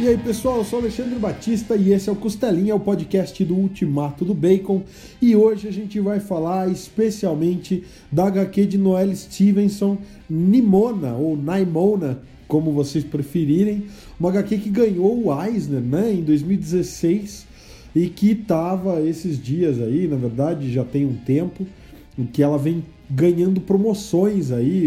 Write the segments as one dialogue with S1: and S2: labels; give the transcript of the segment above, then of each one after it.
S1: E aí pessoal, eu sou Alexandre Batista e esse é o Costelinha, o podcast do Ultimato do Bacon. E hoje a gente vai falar especialmente da HQ de Noel Stevenson, Nimona ou Naimona, como vocês preferirem. Uma HQ que ganhou o Eisner né, em 2016 e que estava esses dias aí, na verdade já tem um tempo, em que ela vem ganhando promoções aí.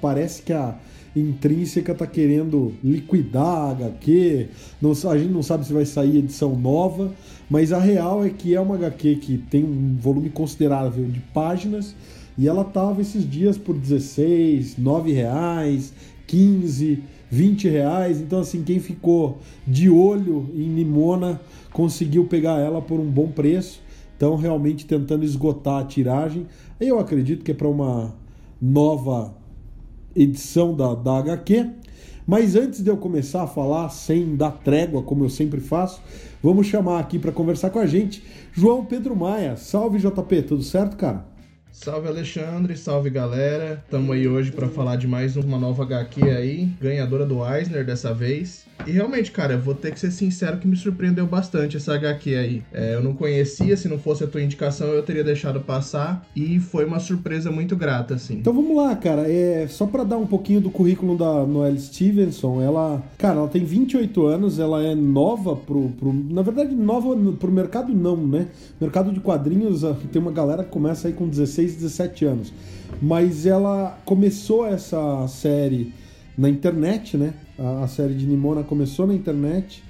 S1: Parece que a Intrínseca tá querendo liquidar a HQ. Não, a gente não sabe se vai sair edição nova, mas a real é que é uma HQ que tem um volume considerável de páginas e ela tava esses dias por 16, 9 reais, 15, 20 reais. Então, assim, quem ficou de olho em Nimona conseguiu pegar ela por um bom preço. Então, realmente tentando esgotar a tiragem. Eu acredito que é para uma nova edição da, da HQ. Mas antes de eu começar a falar, sem dar trégua, como eu sempre faço, vamos chamar aqui para conversar com a gente João Pedro Maia. Salve JP, tudo certo, cara?
S2: Salve Alexandre, salve galera. Estamos aí hoje para falar de mais uma nova HQ aí, ganhadora do Eisner dessa vez. E realmente, cara, vou ter que ser sincero que me surpreendeu bastante essa HQ aí. É, eu não conhecia, se não fosse a tua indicação eu teria deixado passar e foi uma surpresa muito grata, assim.
S1: Então vamos lá, cara. É, só para dar um pouquinho do currículo da Noelle Stevenson, ela, cara, ela tem 28 anos, ela é nova pro, pro na verdade nova pro mercado não, né? Mercado de quadrinhos tem uma galera que começa aí com 16, 17 anos. Mas ela começou essa série na internet, né? A, a, série de Nimona começou na internet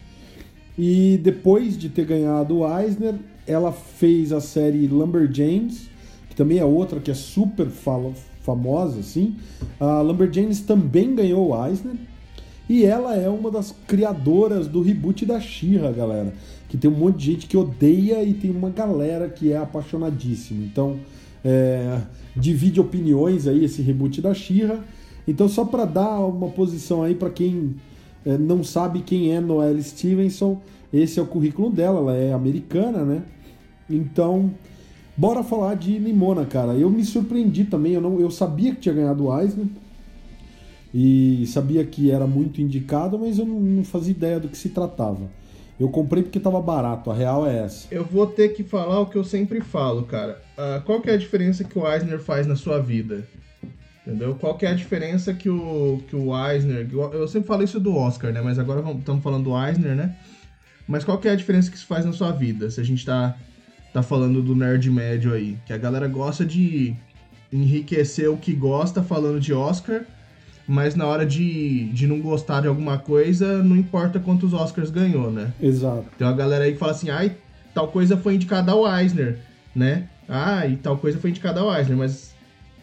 S1: e depois de ter ganhado o Eisner, ela fez a série Lumberjanes, que também é outra que é super famosa, assim. A Lumberjanes também ganhou o Eisner e ela é uma das criadoras do reboot da She-Ra, galera. Que tem um monte de gente que odeia e tem uma galera que é apaixonadíssima. Então, é, divide opiniões aí esse reboot da She-Ra. Então, só para dar uma posição aí para quem é, não sabe quem é Noelle Stevenson, esse é o currículo dela, ela é americana, né? Então, bora falar de Nimona, cara. Eu me surpreendi também, eu, não, eu sabia que tinha ganhado o Eisner e sabia que era muito indicado, mas eu não, não fazia ideia do que se tratava. Eu comprei porque estava barato, a real é essa.
S2: Eu vou ter que falar o que eu sempre falo, cara. Uh, qual que é a diferença que o Eisner faz na sua vida? Entendeu? Qual que é a diferença que o, que o Eisner. Eu sempre falo isso do Oscar, né? Mas agora estamos falando do Eisner, né? Mas qual que é a diferença que isso faz na sua vida? Se a gente tá, tá falando do nerd médio aí. Que a galera gosta de enriquecer o que gosta falando de Oscar, mas na hora de, de não gostar de alguma coisa, não importa quantos Oscars ganhou, né?
S1: Exato.
S2: Tem uma galera aí que fala assim, ai, tal coisa foi indicada ao Eisner, né? Ah, e tal coisa foi indicada ao Eisner, mas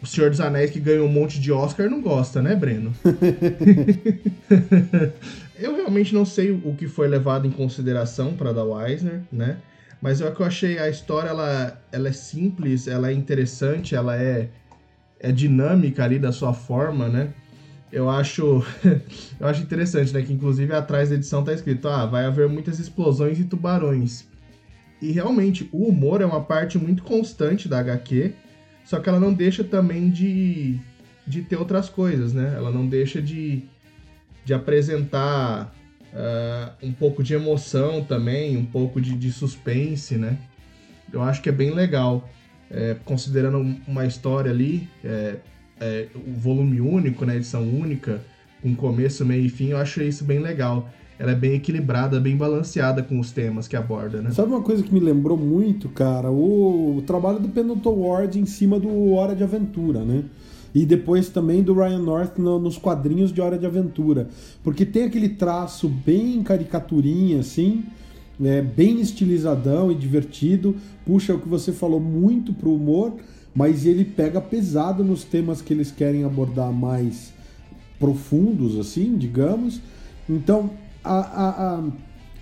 S2: o Senhor dos Anéis que ganhou um monte de Oscar não gosta, né, Breno? eu realmente não sei o que foi levado em consideração para dar o Eisner, né? Mas eu, eu achei a história ela, ela é simples, ela é interessante, ela é, é dinâmica ali da sua forma, né? Eu acho eu acho interessante, né? Que inclusive atrás da edição tá escrito: ah, vai haver muitas explosões e tubarões. E realmente o humor é uma parte muito constante da HQ só que ela não deixa também de, de ter outras coisas, né? Ela não deixa de, de apresentar uh, um pouco de emoção também, um pouco de, de suspense, né? Eu acho que é bem legal. É, considerando uma história ali, é, é, o volume único, né, edição única, com começo, meio e fim, eu acho isso bem legal ela é bem equilibrada, bem balanceada com os temas que aborda, né?
S1: Sabe uma coisa que me lembrou muito, cara? O, o trabalho do Pendleton Ward em cima do Hora de Aventura, né? E depois também do Ryan North no, nos quadrinhos de Hora de Aventura. Porque tem aquele traço bem caricaturinha, assim, é, bem estilizadão e divertido. Puxa, é o que você falou, muito pro humor, mas ele pega pesado nos temas que eles querem abordar mais profundos, assim, digamos. Então, a, a, a,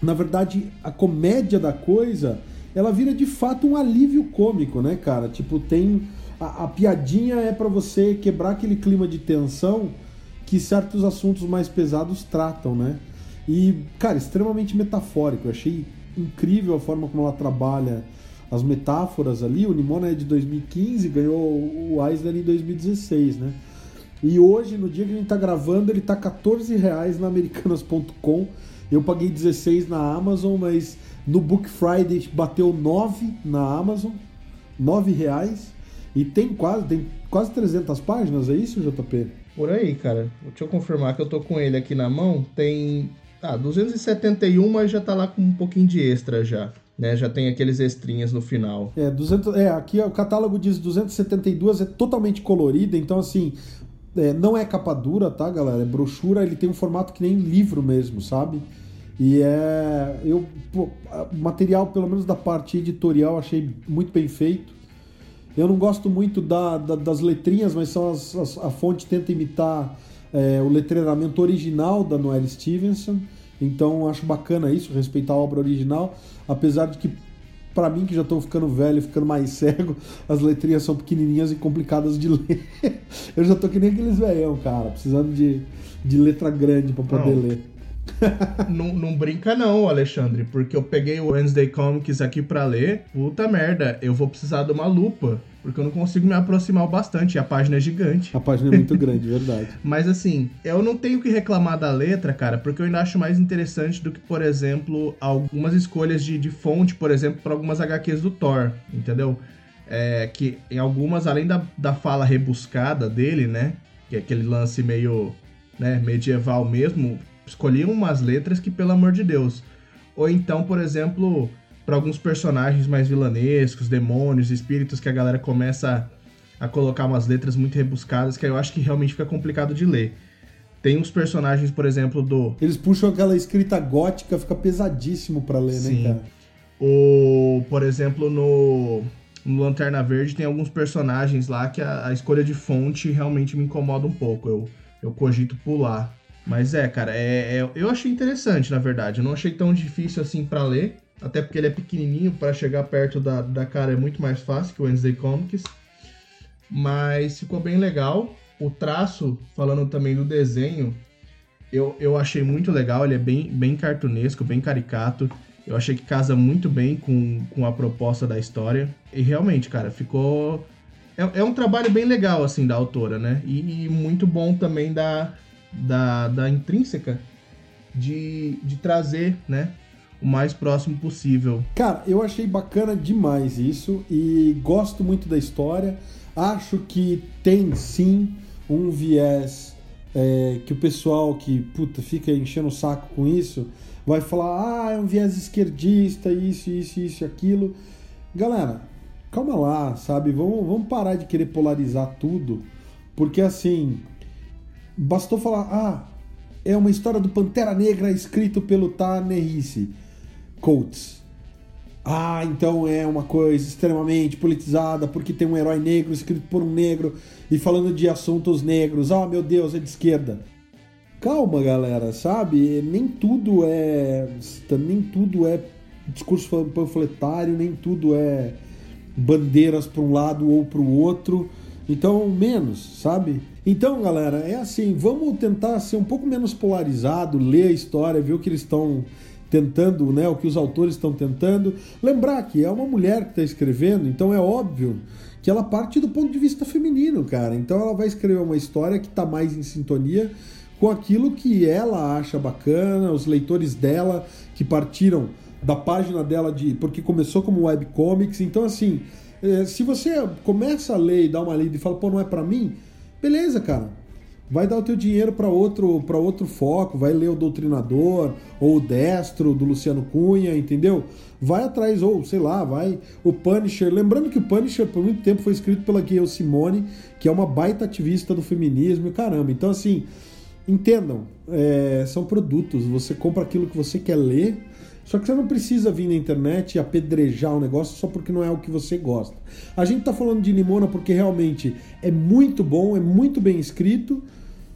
S1: na verdade, a comédia da coisa, ela vira de fato um alívio cômico, né, cara? Tipo, tem. A, piadinha é para você quebrar aquele clima de tensão que certos assuntos mais pesados tratam, né? E, cara, extremamente metafórico. Eu achei incrível a forma como ela trabalha as metáforas ali. O Nimona é de 2015, ganhou o Eisner em 2016, né? E hoje, no dia que a gente tá gravando, ele tá 14 reais na americanas.com. Eu paguei 16 na Amazon, mas no Book Friday bateu 9 na Amazon, 9 reais. E tem quase, tem quase 300 páginas, é isso, JP?
S2: Por aí, cara. Deixa eu confirmar que eu tô com ele aqui na mão. Tem. Ah, 271, mas já tá lá com um pouquinho de extra já. Né, já tem aqueles extrinhas no final.
S1: É, 200, é, aqui o catálogo diz 272, é totalmente colorido, então assim, é, não é capa dura, tá, galera? É brochura, ele tem um formato que nem livro mesmo, sabe? E é. Eu, pô, material, pelo menos da parte editorial, achei muito bem feito. Eu não gosto muito da, da das letrinhas, mas são as, as, a fonte tenta imitar é, o letreiramento original da Noelle Stevenson. Então acho bacana isso, respeitar a obra original, apesar de que para mim que já estou ficando velho, ficando mais cego, as letrinhas são pequenininhas e complicadas de ler. Eu já tô que nem aqueles velhão, cara, precisando de, de letra grande para poder não. ler.
S2: Não, não brinca não, Alexandre, porque eu peguei o Wednesday Comics aqui para ler. Puta merda, eu vou precisar de uma lupa, porque eu não consigo me aproximar bastante. A página é gigante.
S1: A página é muito grande, verdade.
S2: Mas assim, eu não tenho que reclamar da letra, cara, porque eu ainda acho mais interessante do que, por exemplo, algumas escolhas de, de fonte, por exemplo, para algumas HQs do Thor, entendeu? É, que em algumas, além da, da fala rebuscada dele, né? Que é aquele lance meio né, medieval mesmo, escolhiam umas letras que, pelo amor de Deus. Ou então, por exemplo, para alguns personagens mais vilanescos, demônios, espíritos, que a galera começa a, colocar umas letras muito rebuscadas, que eu acho que realmente fica complicado de ler. Tem uns personagens, por exemplo, do.
S1: Eles puxam aquela escrita gótica, fica pesadíssimo para ler, né, Sim. né, cara?
S2: O, por exemplo, no, no Lanterna Verde tem alguns personagens lá que a, a, escolha de fonte realmente me incomoda um pouco. Eu, eu cogito pular. Mas é, cara, é, é, eu achei interessante, na verdade. Eu não achei tão difícil assim para ler. Até porque ele é pequenininho, para chegar perto da, da cara é muito mais fácil que o Wednesday Comics. Mas ficou bem legal. O traço, falando também do desenho, eu, eu achei muito legal. Ele é bem, bem cartunesco, bem caricato. Eu achei que casa muito bem com, com a proposta da história. E realmente, cara, ficou. É, é um trabalho bem legal, assim, da autora, né? E, e muito bom também da, da, da intrínseca de, de trazer, né? O mais próximo possível.
S1: Cara, eu achei bacana demais isso e gosto muito da história. Acho que tem sim um viés é, que o pessoal que puta, fica enchendo o saco com isso vai falar: ah, é um viés esquerdista, isso, isso, isso, aquilo. Galera, calma lá, sabe? Vamos, vamos parar de querer polarizar tudo, porque assim Bastou falar, ah, é uma história do Pantera Negra escrito pelo Ta-Nehisi Coates. Ah, então é uma coisa extremamente politizada porque tem um herói negro escrito por um negro e falando de assuntos negros. Ah, meu Deus, é de esquerda. Calma, galera, sabe? Nem tudo é nem tudo é discurso panfletário, nem tudo é bandeiras para um lado ou para o outro. Então, menos, sabe? Então, galera, é assim, vamos tentar ser um pouco menos polarizado, ler a história, ver o que eles estão tentando, né, o que os autores estão tentando. Lembrar que é uma mulher que está escrevendo, então é óbvio que ela parte do ponto de vista feminino, cara. Então ela vai escrever uma história que está mais em sintonia com aquilo que ela acha bacana, os leitores dela que partiram da página dela de porque começou como webcomics. Então assim, eh, se você começa a ler e dá uma lida e fala, pô, não é para mim, Beleza, cara. Vai dar o teu dinheiro para outro, para outro foco, vai ler o Doutrinador ou o Destro do Luciano Cunha, entendeu? Vai atrás ou, sei lá, vai o Punisher. Lembrando que o Punisher por muito tempo foi escrito pela Gayle Simone, que é uma baita ativista do feminismo e caramba. Então assim, entendam, é, são produtos. Você compra aquilo que você quer ler só que você não precisa vir na internet e apedrejar o negócio só porque não é o que você gosta. A gente tá falando de Limona porque realmente é muito bom, é muito bem escrito.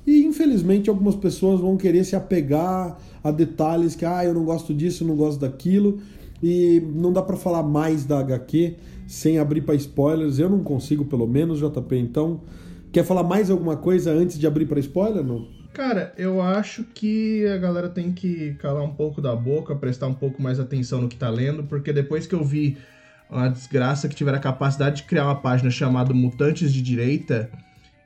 S1: E infelizmente algumas pessoas vão querer se apegar a detalhes que, ah, eu não gosto disso, não gosto daquilo. E não dá para falar mais da HQ sem abrir para spoilers. Eu não consigo, pelo menos, JP. Então, quer falar mais alguma coisa antes de abrir para spoiler? Não?
S2: Cara, eu acho que a galera tem que calar um pouco da boca, prestar um pouco mais atenção no que tá lendo, porque depois que eu vi uma desgraça que tiver a capacidade de criar uma página chamada Mutantes de Direita,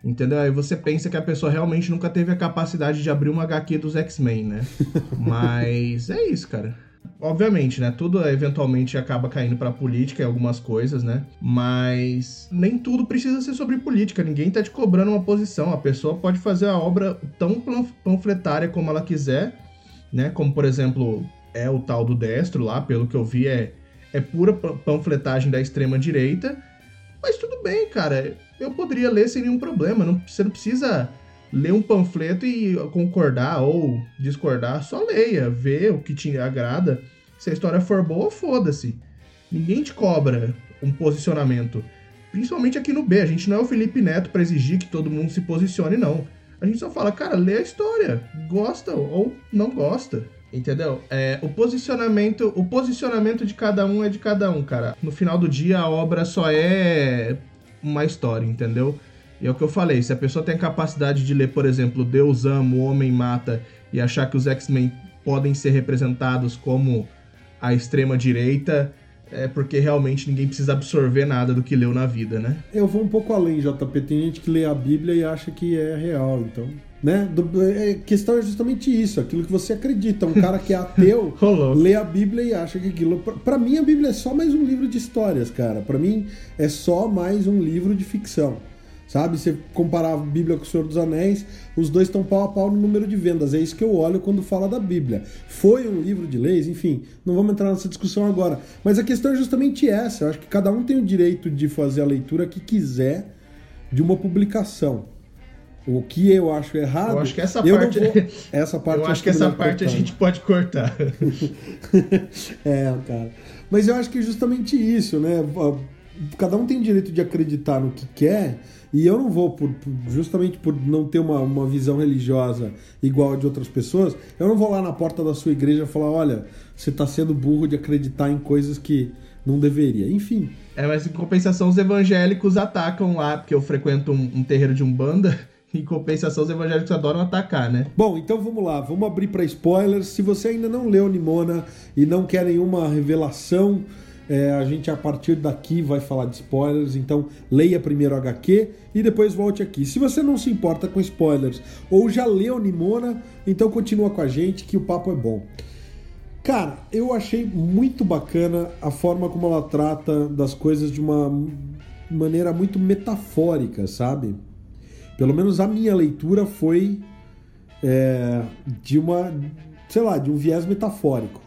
S2: Entendeu? Aí você pensa que a pessoa realmente nunca teve a capacidade de abrir uma HQ dos X-Men, né? Mas é isso, cara. Obviamente, né? Tudo eventualmente acaba caindo pra política e algumas coisas, né? Mas nem tudo precisa ser sobre política. Ninguém tá te cobrando uma posição. A pessoa pode fazer a obra tão panfletária como ela quiser, né? Como, por exemplo, é o tal do Destro lá, pelo que eu vi, é, é pura panfletagem da extrema direita. Mas tudo bem, cara eu poderia ler sem nenhum problema. Não, você não precisa ler um panfleto e concordar ou discordar. Só leia, vê o que te agrada. Se a história for boa, foda-se. Ninguém te cobra um posicionamento. Principalmente aqui no B. A gente não é o Felipe Neto para exigir que todo mundo se posicione, não. A gente só fala, cara, lê a história. Gosta ou não gosta. Entendeu? É, o posicionamento, o posicionamento de cada um é de cada um, cara. No final do dia, a obra só é uma história, entendeu? E é o que eu falei, se a pessoa tem a capacidade de ler, por exemplo, Deus ama, o homem mata, e achar que os X-Men podem ser representados como a extrema direita, é porque realmente ninguém precisa absorver nada do que leu na vida, né?
S1: Eu vou um pouco além, JP. Tem gente que lê a Bíblia e acha que é real, então. Né? Do, é, questão é justamente isso, aquilo que você acredita. Um cara que é ateu lê a Bíblia e acha que aquilo. Para mim, a Bíblia é só mais um livro de histórias, cara. Para mim, é só mais um livro de ficção. Sabe? Você comparar a Bíblia com o Senhor dos Anéis, os dois estão pau a pau no número de vendas. É isso que eu olho quando fala da Bíblia. Foi um livro de leis, enfim, não vamos entrar nessa discussão agora. Mas a questão é justamente essa. Eu acho que cada um tem o direito de fazer a leitura que quiser de uma publicação. O que eu acho errado. Eu
S2: acho que essa parte. Vou...
S1: Essa parte
S2: eu acho que essa parte cortar. a gente pode cortar.
S1: é, cara. Mas eu acho que é justamente isso, né? Cada um tem direito de acreditar no que quer. E eu não vou, por, justamente por não ter uma, uma visão religiosa igual a de outras pessoas, eu não vou lá na porta da sua igreja falar: olha, você está sendo burro de acreditar em coisas que não deveria. Enfim.
S2: É, mas em compensação, os evangélicos atacam lá, porque eu frequento um, um terreiro de umbanda. Em compensação, os evangélicos adoram atacar, né?
S1: Bom, então vamos lá, vamos abrir para spoilers. Se você ainda não leu Nimona e não quer nenhuma revelação, é, a gente a partir daqui vai falar de spoilers. Então leia primeiro o HQ e depois volte aqui. Se você não se importa com spoilers ou já leu Nimona, então continua com a gente que o papo é bom. Cara, eu achei muito bacana a forma como ela trata das coisas de uma maneira muito metafórica, sabe? Pelo menos a minha leitura foi é, de uma, sei lá, de um viés metafórico.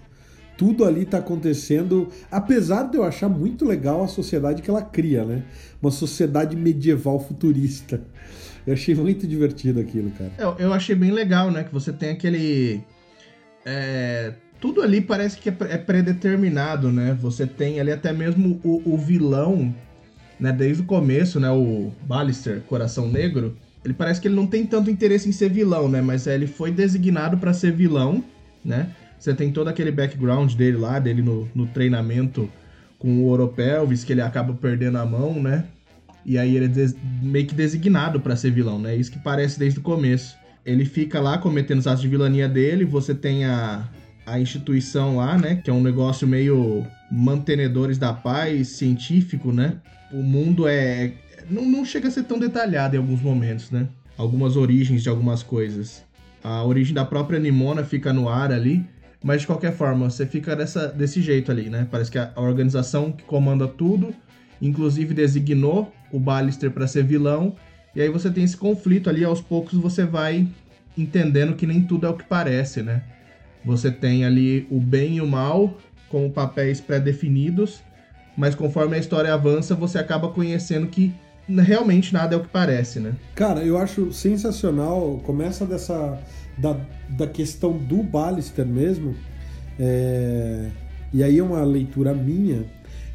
S1: Tudo ali está acontecendo, apesar de eu achar muito legal a sociedade que ela cria, né? Uma sociedade medieval futurista. Eu achei muito divertido aquilo, cara.
S2: Eu, eu achei bem legal, né? Que você tem aquele. É, tudo ali parece que é, é predeterminado, né? Você tem ali até mesmo o, o vilão né, desde o começo, né, o Ballister, Coração Negro, ele parece que ele não tem tanto interesse em ser vilão, né, mas ele foi designado para ser vilão, né? Você tem todo aquele background dele lá, dele no, no treinamento com o Oropelvis, que ele acaba perdendo a mão, né? E aí ele é meio que designado para ser vilão, né? Isso que parece desde o começo. Ele fica lá cometendo os atos de vilania dele, você tem a, a instituição lá, né? Que é um negócio meio mantenedores da paz, científico, né? o mundo é. Não, não chega a ser tão detalhado em alguns momentos, né? Algumas origens de algumas coisas. A origem da própria Nimona fica no ar ali, mas de qualquer forma, você fica dessa, desse jeito ali, né? Parece que a, a organização que comanda tudo, inclusive designou o Ballister para ser vilão, e aí você tem esse conflito ali, aos poucos você vai entendendo que nem tudo é o que parece, né? Você tem ali o bem e o mal como papéis pré-definidos, mas conforme a história avança, você acaba conhecendo que realmente nada é o que parece, né?
S1: Cara, eu acho sensacional. Começa dessa. Da, da questão do Ballister mesmo. É, e aí é uma leitura minha.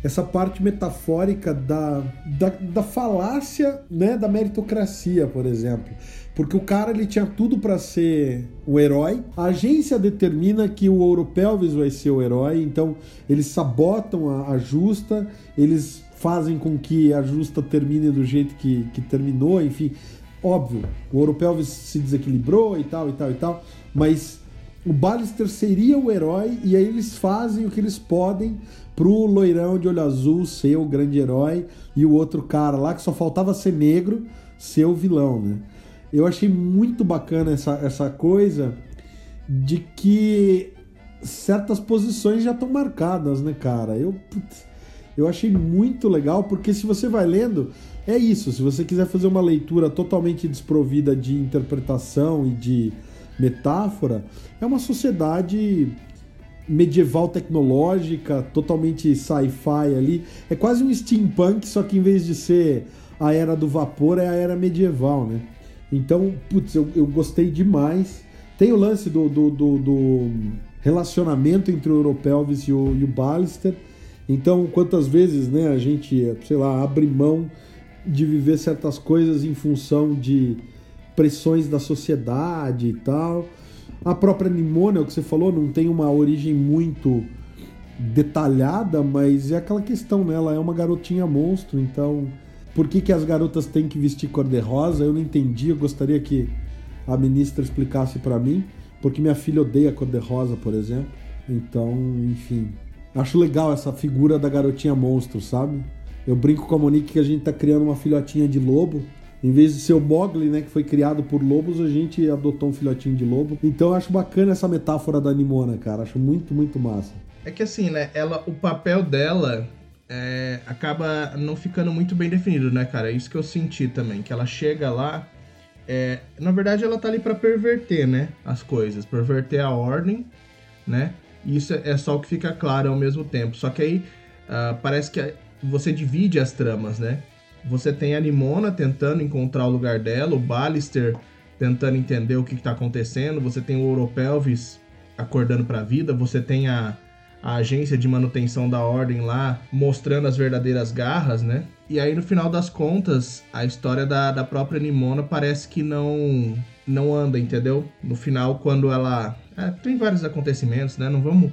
S1: Essa parte metafórica da, da, da falácia né, da meritocracia, por exemplo. Porque o cara ele tinha tudo para ser o herói. A agência determina que o Ouro Pelvis vai ser o herói, então eles sabotam a, a justa, eles fazem com que a justa termine do jeito que, que terminou, enfim. Óbvio, o Ouro Pelvis se desequilibrou e tal, e tal, e tal, mas o Ballister seria o herói e aí eles fazem o que eles podem pro loirão de olho azul ser o grande herói e o outro cara lá que só faltava ser negro ser o vilão, né? Eu achei muito bacana essa, essa coisa de que certas posições já estão marcadas, né, cara? Eu, putz, eu achei muito legal, porque se você vai lendo, é isso. Se você quiser fazer uma leitura totalmente desprovida de interpretação e de metáfora, é uma sociedade medieval tecnológica, totalmente sci-fi ali. É quase um steampunk, só que em vez de ser a era do vapor, é a era medieval, né? Então, putz, eu, eu gostei demais. Tem o lance do, do, do, do relacionamento entre o Europelvis e o, e o Ballister. Então, quantas vezes né, a gente, sei lá, abre mão de viver certas coisas em função de pressões da sociedade e tal. A própria Nimona, é o que você falou, não tem uma origem muito detalhada, mas é aquela questão, né? Ela é uma garotinha monstro, então por que, que as garotas têm que vestir cor-de-rosa? Eu não entendi, eu gostaria que a ministra explicasse para mim, porque minha filha odeia cor-de-rosa, por exemplo. Então, enfim. Acho legal essa figura da garotinha monstro, sabe? Eu brinco com a Monique que a gente tá criando uma filhotinha de lobo. Em vez de ser o Mogli, né, que foi criado por lobos, a gente adotou um filhotinho de lobo. Então eu acho bacana essa metáfora da Nimona, cara. Acho muito, muito massa.
S2: É que assim, né, ela, o papel dela é, acaba não ficando muito bem definido, né, cara? É isso que eu senti também, que ela chega lá, é, na verdade ela tá ali para perverter, né, as coisas, perverter a ordem, né? E isso é só o que fica claro ao mesmo tempo. Só que aí uh, parece que você divide as tramas, né? Você tem a Nimona tentando encontrar o lugar dela, o Ballister tentando entender o que, está acontecendo, você tem o Oropelvis acordando para a vida, você tem a, a agência de manutenção da ordem lá mostrando as verdadeiras garras, né? E aí no final das contas, a história da, da própria Nimona parece que não não anda, entendeu? No final, quando ela. É, tem vários acontecimentos, né? Não vamos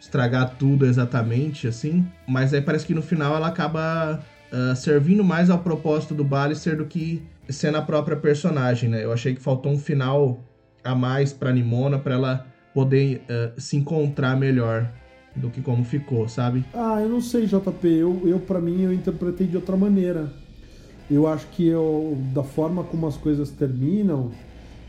S2: estragar tudo exatamente assim, mas aí parece que no final ela acaba uh, servindo mais ao propósito do Ballister do que sendo a própria personagem, né? Eu achei que faltou um final a mais pra Nimona para ela poder uh, se encontrar melhor do que como ficou, sabe?
S1: Ah, eu não sei, JP. Eu, eu para mim, eu interpretei de outra maneira. Eu acho que eu, da forma como as coisas terminam,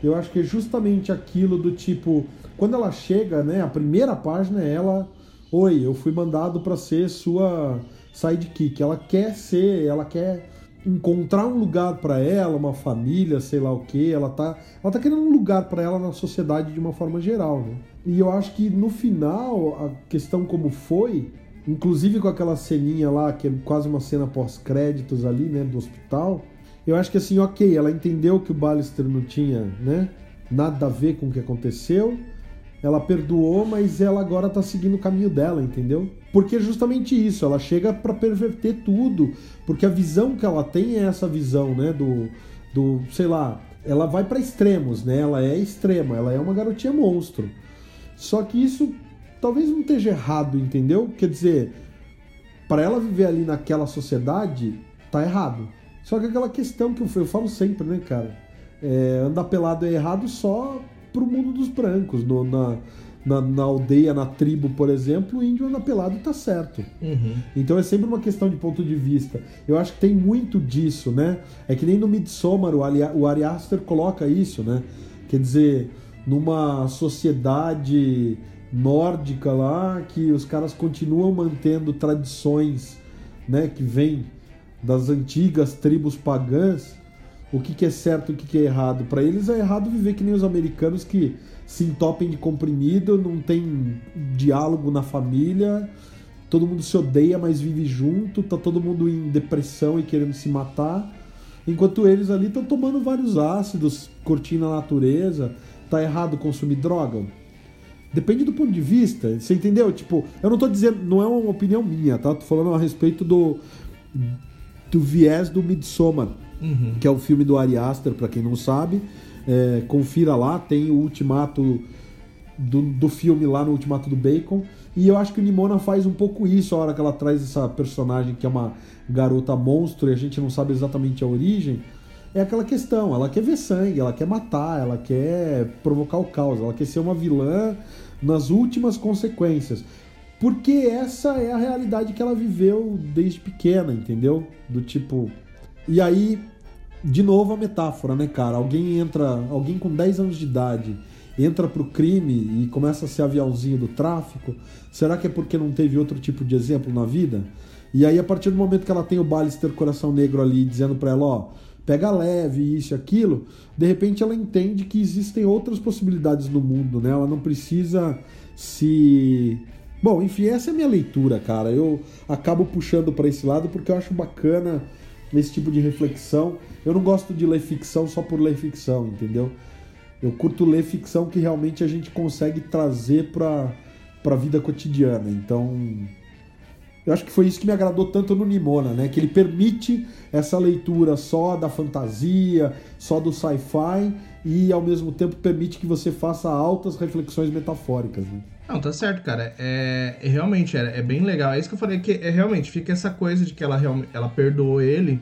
S1: eu acho que é justamente aquilo do tipo, quando ela chega, né, a primeira página é ela, oi, eu fui mandado para ser sua sidekick. Ela quer ser, ela quer encontrar um lugar para ela, uma família, sei lá o que. Ela tá, ela tá querendo um lugar para ela na sociedade de uma forma geral, né? E eu acho que no final, a questão como foi, inclusive com aquela ceninha lá, que é quase uma cena pós-créditos ali, né, do hospital, eu acho que assim, ok, ela entendeu que o Ballister não tinha, né, nada a ver com o que aconteceu, ela perdoou, mas ela agora tá seguindo o caminho dela, entendeu? Porque é justamente isso, ela chega para perverter tudo, porque a visão que ela tem é essa visão, né, do, do sei lá, ela vai para extremos, né? Ela é extrema, ela é uma garotinha monstro. Só que isso talvez não esteja errado, entendeu? Quer dizer, para ela viver ali naquela sociedade, tá errado. Só que aquela questão que eu, eu falo sempre, né, cara? É, andar pelado é errado só pro mundo dos brancos. No, na, na, na, aldeia, na tribo, por exemplo, o índio anda pelado e tá certo.
S2: Uhum.
S1: Então é sempre uma questão de ponto de vista. Eu acho que tem muito disso, né? É que nem no Midsommar o, Ali, o Ari Aster coloca isso, né? Quer dizer, numa sociedade nórdica lá que os caras continuam mantendo tradições, né, que vêm das antigas tribos pagãs. O que, que é certo e o que, que é errado? Para eles é errado viver que nem os americanos que se entopem de comprimido, não tem diálogo na família, todo mundo se odeia, mas vive junto, tá todo mundo em depressão e querendo se matar. Enquanto eles ali estão tomando vários ácidos, curtindo a natureza, tá errado consumir droga? Depende do ponto de vista, você entendeu? Tipo, eu não tô dizendo, não é uma opinião minha, tá? Tô falando a respeito do do viés do Midsommar, uhum. que é o filme do Ari Aster, para quem não sabe. É, confira lá, tem o ultimato do, do filme lá no Ultimato do Bacon. E eu acho que o Nimona faz um pouco isso a hora que ela traz essa personagem que é uma garota monstro e a gente não sabe exatamente a origem é aquela questão, ela quer ver sangue, ela quer matar, ela quer provocar o caos, ela quer ser uma vilã nas últimas consequências. Porque essa é a realidade que ela viveu desde pequena, entendeu? Do tipo. E aí, de novo a metáfora, né, cara? Alguém entra, alguém com 10 anos de idade entra pro crime e começa a ser aviãozinho do tráfico. Será que é porque não teve outro tipo de exemplo na vida? E aí, a partir do momento que ela tem o Ballister Coração Negro ali dizendo pra ela, ó, pega leve, isso e aquilo, de repente ela entende que existem outras possibilidades no mundo, né? Ela não precisa se. Bom, enfim, essa é a minha leitura, cara. Eu acabo puxando para esse lado porque eu acho bacana esse tipo de reflexão. Eu não gosto de ler ficção só por ler ficção, entendeu? Eu curto ler ficção que realmente a gente consegue trazer para a vida cotidiana. Então, eu acho que foi isso que me agradou tanto no Nimona, né? Que ele permite essa leitura só da fantasia, só do sci-fi e ao mesmo tempo permite que você faça altas reflexões metafóricas, né?
S2: Não, tá certo, cara. É, é realmente é, é, bem legal. É isso que eu falei que é realmente fica essa coisa de que ela ela perdoou ele,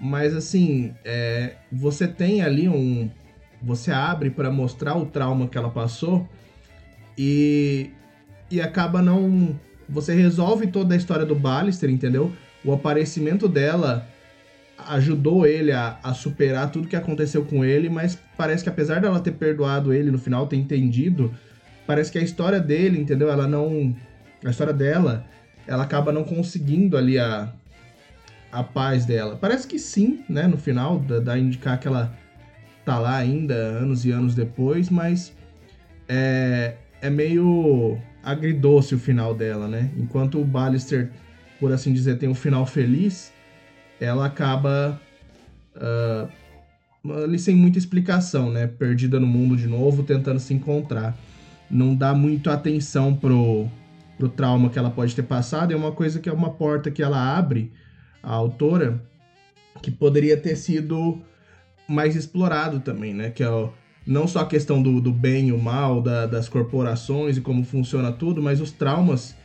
S2: mas assim, é, você tem ali um você abre para mostrar o trauma que ela passou e e acaba não você resolve toda a história do Ballister, entendeu? O aparecimento dela ajudou ele a, a, superar tudo que aconteceu com ele, mas parece que apesar dela ter perdoado ele no final, ter entendido, parece que a história dele, entendeu? Ela não. A história dela, ela acaba não conseguindo ali a, a paz dela. Parece que sim, né? No final, dá, dá a indicar que ela tá lá ainda, anos e anos depois, mas é, é meio agridoce o final dela, né? Enquanto o Ballister, por assim dizer, tem um final feliz, ela acaba uh, ali sem muita explicação, né? Perdida no mundo de novo, tentando se encontrar. Não dá muito atenção pro, pro trauma que ela pode ter passado. É uma coisa que é uma porta que ela abre, a autora, que poderia ter sido mais explorado também, né? Que é o, não só a questão do, do bem e o mal, da, das corporações e como funciona tudo, mas os traumas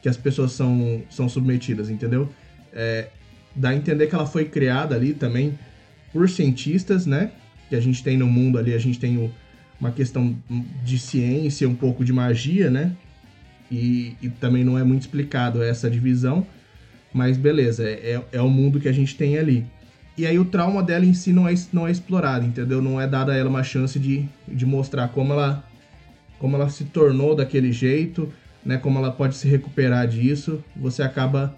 S2: que as pessoas são, são submetidas, entendeu? É, dá a entender que ela foi criada ali também por cientistas, né? Que a gente tem no mundo ali, a gente tem o, uma questão de ciência, um pouco de magia, né? E, e também não é muito explicado essa divisão, mas beleza, é, é, é o mundo que a gente tem ali. E aí o trauma dela em si não é, não é explorado, entendeu? Não é dada a ela uma chance de, de mostrar como ela, como ela se tornou daquele jeito, né? Como ela pode se recuperar disso. Você acaba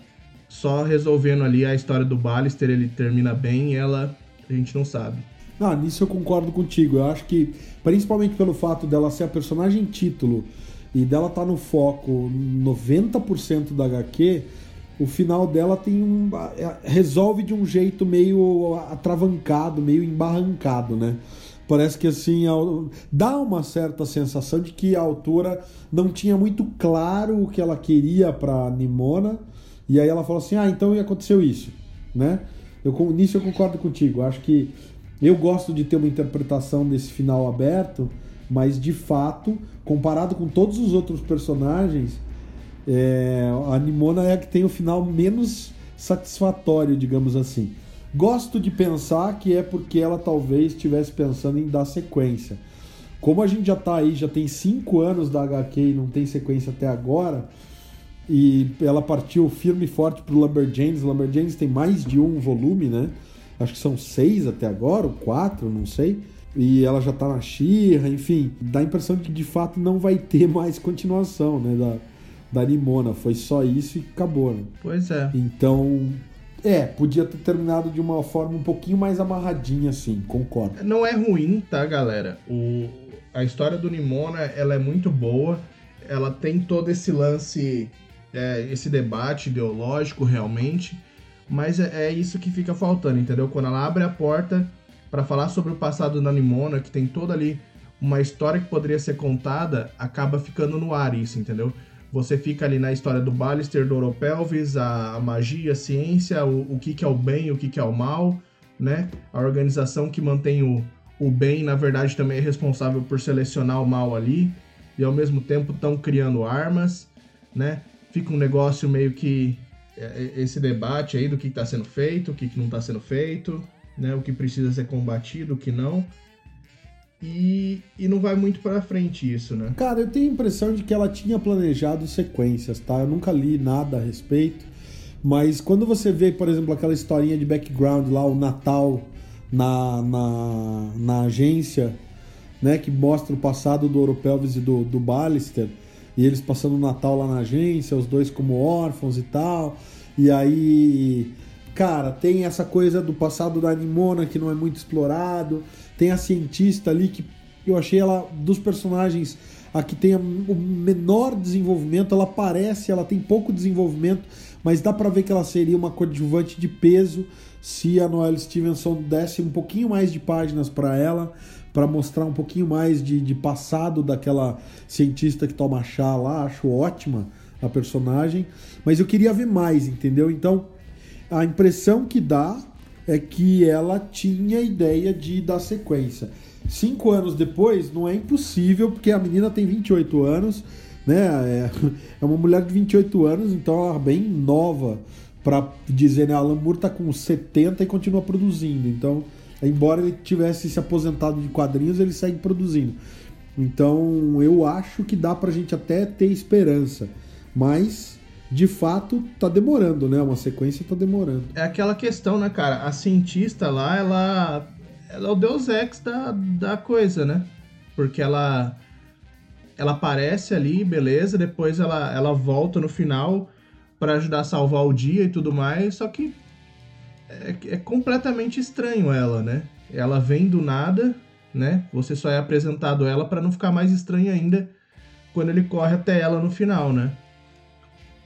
S2: só resolvendo ali a história do Ballister, ele termina bem e ela a gente não sabe.
S1: Não, nisso eu concordo contigo. Eu acho que, principalmente pelo fato dela ser a personagem título e dela estar tá no foco 90% da HQ, o final dela tem um. É, resolve de um jeito meio atravancado, meio embarrancado, né? Parece que assim dá uma certa sensação de que a autora não tinha muito claro o que ela queria para Nimona e aí ela falou assim: "Ah, então aconteceu isso", né? Eu nisso eu concordo contigo. Acho que eu gosto de ter uma interpretação desse final aberto, mas de fato, comparado com todos os outros personagens, é, a Nimona é a que tem o final menos satisfatório, digamos assim. Gosto de pensar que é porque ela talvez estivesse pensando em dar sequência. Como a gente já tá aí, já tem 5 anos da HQ e não tem sequência até agora, e ela partiu firme e forte pro Lumberjanes. Lumberjanes tem mais de um volume, né? Acho que são seis até agora, ou quatro, não sei. E ela já tá na Xirra, enfim. Dá a impressão de que de fato não vai ter mais continuação, né? Da, da Nimona. Foi só isso e acabou, né?
S2: Pois é.
S1: Então, é, podia ter terminado de uma forma um pouquinho mais amarradinha, assim, concordo.
S2: Não é ruim, tá, galera? O, a história do Nimona, ela é muito boa. Ela tem todo esse lance, é, esse debate ideológico, realmente. Mas é, é, isso que fica faltando, entendeu? Quando ela abre a porta para falar sobre o passado da Nimona, que tem toda ali uma história que poderia ser contada, acaba ficando no ar isso, entendeu? Você fica ali na história do Ballister, do Oropelvis, a, a magia, a ciência, o, o que, que é o bem, o que, que é o mal, né? A organização que mantém o, o bem, na verdade, também é responsável por selecionar o mal ali, e ao mesmo tempo estão criando armas, né? Fica um negócio meio que é, é, esse debate aí do que está sendo feito, o que, não está sendo feito, né? O que precisa ser combatido, o que não. E, e não vai muito para frente isso, né?
S1: Cara, eu tenho a impressão de que ela tinha planejado sequências, tá? Eu nunca li nada a respeito, mas quando você vê, por exemplo, aquela historinha de background lá, o Natal na, na, na agência, né? Que mostra o passado do Oropelvis e do, do Ballister. E eles passando o Natal lá na agência, os dois como órfãos e tal. E aí, cara, tem essa coisa do passado da Nimona que não é muito explorado. Tem a cientista ali que eu achei ela dos personagens a que tem o menor desenvolvimento. Ela parece, ela tem pouco desenvolvimento, mas dá para ver que ela seria uma coadjuvante de peso se a Noelle Stevenson desse um pouquinho mais de páginas para ela, para mostrar um pouquinho mais de, de passado daquela cientista que toma chá lá. Acho ótima a personagem, mas eu queria ver mais, entendeu? Então a impressão que dá é que ela tinha ideia de dar sequência. Cinco anos depois, não é impossível, porque a menina tem 28 anos, né? É, é uma mulher de 28 anos, então ela é bem nova para dizer, né? Alan Moore tá com 70 e continua produzindo. Então, embora ele tivesse se aposentado de quadrinhos, ele segue produzindo. Então, eu acho que dá pra gente até ter esperança. Mas, de fato, tá demorando, né? Uma sequência tá demorando.
S2: É aquela questão, né, cara? A cientista lá, ela ela é o deus ex da, da coisa, né? Porque ela ela aparece ali, beleza, depois ela, ela volta no final para ajudar a salvar o dia e tudo mais, só que é, é, completamente estranho ela, né? Ela vem do nada, né? Você só é apresentado ela para não ficar mais estranho ainda quando ele corre até ela no final, né?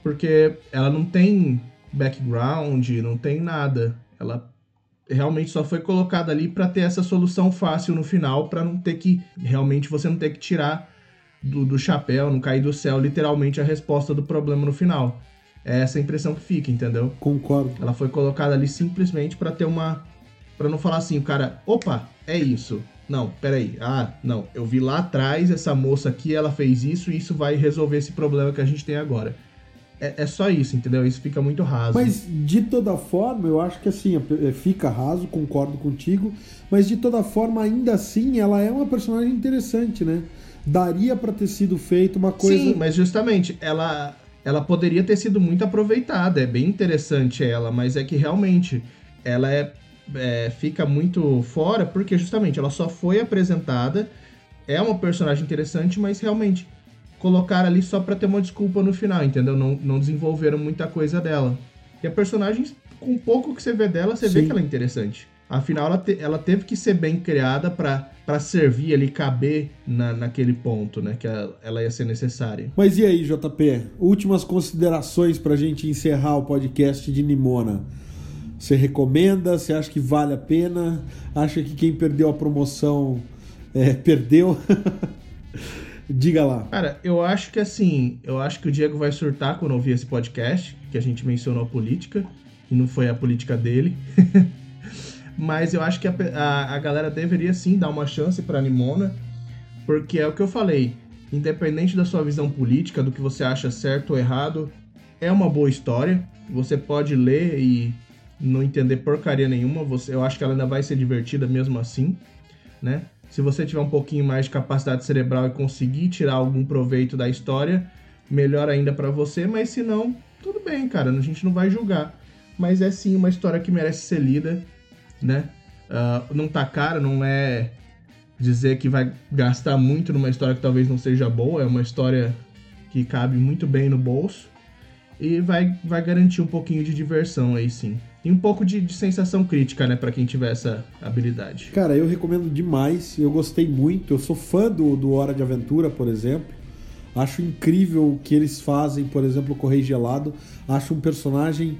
S2: Porque ela não tem background, não tem nada. Ela realmente só foi colocada ali para ter essa solução fácil no final, para não ter que realmente você não ter que tirar do, do chapéu, não cair do céu literalmente a resposta do problema no final. É essa impressão que fica, entendeu?
S1: Concordo.
S2: Ela foi colocada ali simplesmente para ter uma para não falar assim, o cara, opa, é isso. Não, peraí. Ah, não, eu vi lá atrás essa moça aqui, ela fez isso e isso vai resolver esse problema que a gente tem agora. É, é, só isso, entendeu? Isso fica muito raso.
S1: Mas de toda forma, eu acho que assim, é, fica raso, concordo contigo. Mas de toda forma, ainda assim, ela é uma personagem interessante, né? Daria para ter sido feito uma coisa.
S2: Sim, mas justamente, ela, ela poderia ter sido muito aproveitada. É bem interessante ela, mas é que realmente ela é, é fica muito fora porque justamente ela só foi apresentada. É uma personagem interessante, mas realmente colocaram ali só pra ter uma desculpa no final, entendeu? Não, não desenvolveram muita coisa dela. E a personagem, com pouco que você vê dela, você Sim. vê que ela é interessante. Afinal, ela, te, ela teve que ser bem criada para servir ali, caber na, naquele ponto, né? Que ela, ela, ia ser necessária.
S1: Mas e aí, JP? Últimas considerações pra gente encerrar o podcast de Nimona. Você recomenda? Você acha que vale a pena? Acha que quem perdeu a promoção é, perdeu? Diga lá.
S2: Cara, eu acho que assim, eu acho que o Diego vai surtar quando ouvir esse podcast, que a gente mencionou a política, e não foi a política dele. Mas eu acho que a, a, a, galera deveria sim dar uma chance pra Nimona, porque é o que eu falei, independente da sua visão política, do que você acha certo ou errado, é uma boa história. Você pode ler e não entender porcaria nenhuma, você, eu acho que ela ainda vai ser divertida mesmo assim, né? Se você tiver um pouquinho mais de capacidade cerebral e conseguir tirar algum proveito da história, melhor ainda para você, mas se não, tudo bem, cara, a gente não vai julgar. Mas é sim uma história que merece ser lida, né? Uh, não tá cara, não é dizer que vai gastar muito numa história que talvez não seja boa, é uma história que cabe muito bem no bolso e vai, vai garantir um pouquinho de diversão aí sim. E um pouco de, de sensação crítica, né, para quem tiver essa habilidade.
S1: Cara, eu recomendo demais, eu gostei muito, eu sou fã do, do Hora de Aventura, por exemplo. Acho incrível o que eles fazem, por exemplo, o Correio Gelado. Acho um personagem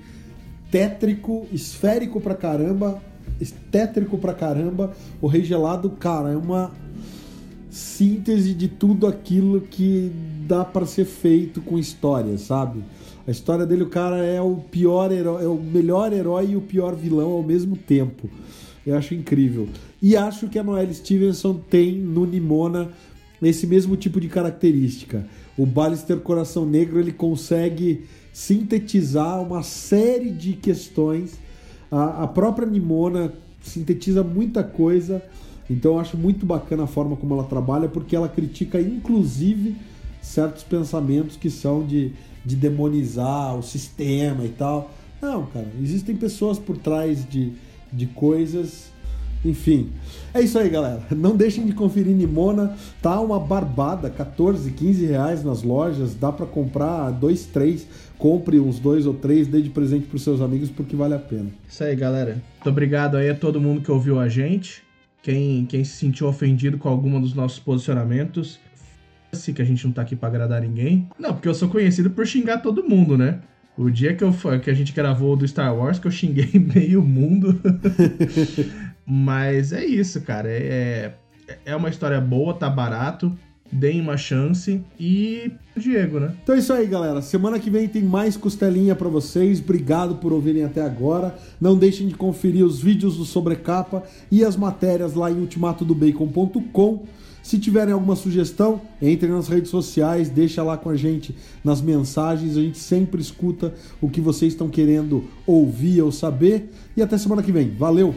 S1: tétrico, esférico pra caramba, tétrico pra caramba. O Rei Gelado, cara, é uma síntese de tudo aquilo que dá para ser feito com história, sabe? A história dele, o cara é o pior herói, é o melhor herói e o pior vilão ao mesmo tempo. Eu acho incrível. E acho que a Noelle Stevenson tem no Nimona esse mesmo tipo de característica. O Ballister Coração Negro ele consegue sintetizar uma série de questões. A, a própria Nimona sintetiza muita coisa. Então eu acho muito bacana a forma como ela trabalha, porque ela critica inclusive certos pensamentos que são de de demonizar o sistema e tal. Não, cara, existem pessoas por trás de, de coisas Enfim. É isso aí, galera. Não deixem de conferir Nimona. Tá uma barbada, 14, 15 reais nas lojas. Dá para comprar dois, três. Compre uns dois ou três, dê de presente pros seus amigos porque vale a pena.
S2: Isso aí, galera. Muito obrigado aí a todo mundo que ouviu a gente. Quem, quem se sentiu ofendido com alguma dos nossos posicionamentos, se que a gente não tá aqui para agradar ninguém. Não, porque eu sou conhecido por xingar todo mundo, né? O dia que, eu, que a gente gravou do Star Wars, que eu xinguei meio mundo. Mas é isso, cara. É, é uma história boa, tá barato. Deem uma chance e Diego, né?
S1: Então é isso aí, galera. Semana que vem tem mais costelinha para vocês. Obrigado por ouvirem até agora. Não deixem de conferir os vídeos do Sobrecapa e as matérias lá em ultimatodobacon.com. Se tiverem alguma sugestão, entrem nas redes sociais, deixa lá com a gente nas mensagens. A gente sempre escuta o que vocês estão querendo ouvir ou saber. E até semana que vem. Valeu!